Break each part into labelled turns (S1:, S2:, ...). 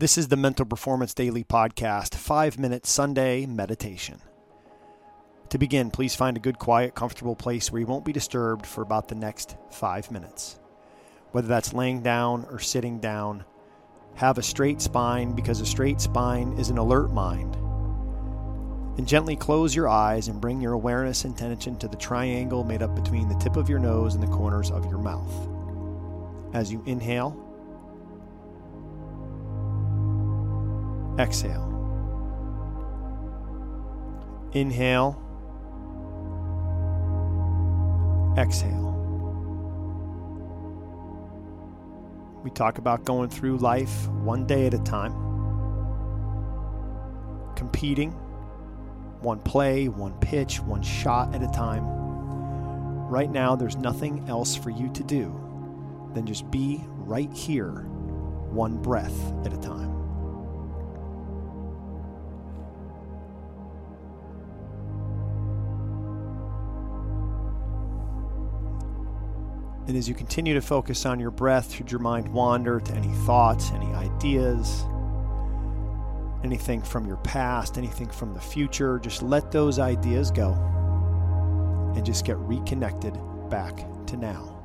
S1: This is the Mental Performance Daily Podcast, five minute Sunday meditation. To begin, please find a good, quiet, comfortable place where you won't be disturbed for about the next five minutes. Whether that's laying down or sitting down, have a straight spine because a straight spine is an alert mind. And gently close your eyes and bring your awareness and attention to the triangle made up between the tip of your nose and the corners of your mouth. As you inhale, exhale. Inhale, exhale. We talk about going through life one day at a time, competing one play, one pitch, one shot at a time. Right now, there's nothing else for you to do than just be right here, one breath at a time. And as you continue to focus on your breath, should your mind wander to any thoughts, any ideas, anything from your past, anything from the future, just let those ideas go and just get reconnected back to now.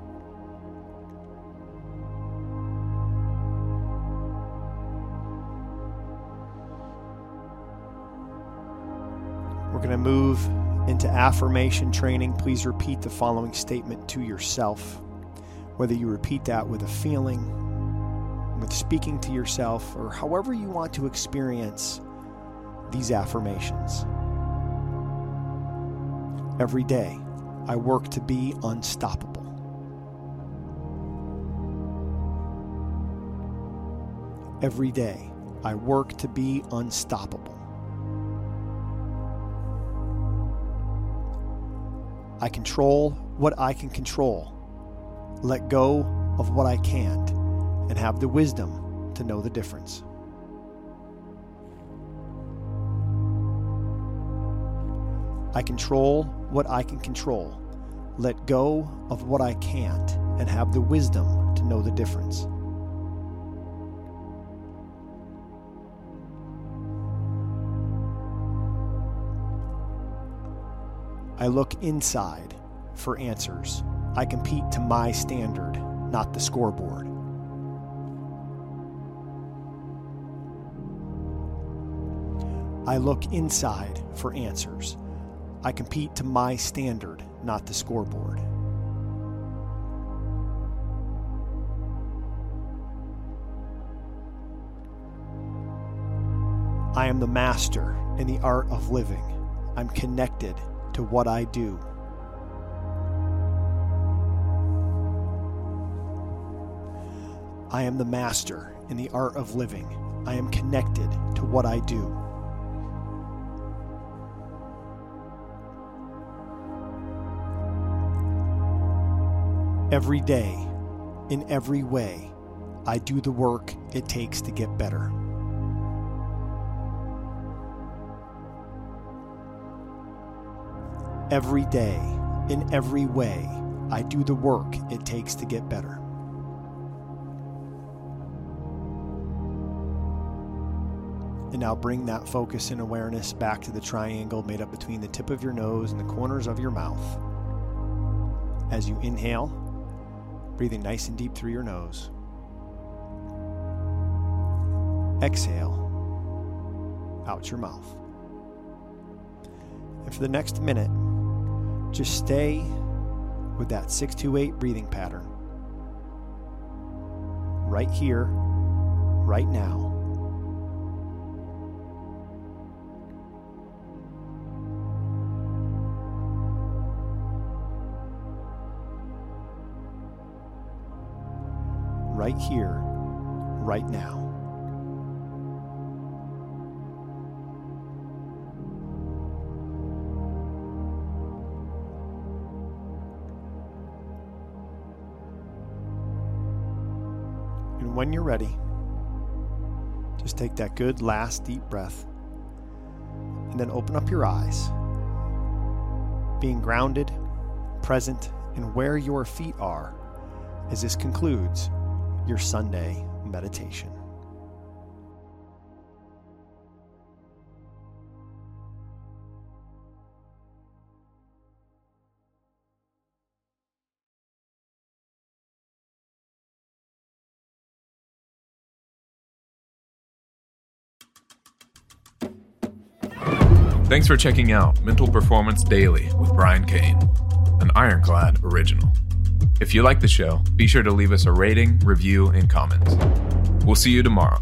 S1: We're going to move into affirmation training. Please repeat the following statement to yourself. Whether you repeat that with a feeling, with speaking to yourself, or however you want to experience these affirmations. Every day, I work to be unstoppable. Every day, I work to be unstoppable. I control what I can control, let go of what I can't and have the wisdom to know the difference. I control what I can control, let go of what I can't, and have the wisdom to know the difference. I look inside for answers. I compete to my standard, not the scoreboard. I look inside for answers. I compete to my standard, not the scoreboard. I am the master in the art of living. I'm connected to what I do. I am the master in the art of living. I am connected to what I do. Every day, in every way, I do the work it takes to get better. Every day, in every way, I do the work it takes to get better. And now bring that focus and awareness back to the triangle made up between the tip of your nose and the corners of your mouth. As you inhale, breathing nice and deep through your nose. Exhale out your mouth. And for the next minute, just stay with that 628 breathing pattern. Right here, right now. Right here, right now. And when you're ready, just take that good last deep breath and then open up your eyes, being grounded, present, and where your feet are as this concludes your Sunday meditation.
S2: Thanks for checking out Mental Performance Daily with Brian Cain, an Ironclad original. If you like the show, be sure to leave us a rating, review, and comments. We'll see you tomorrow.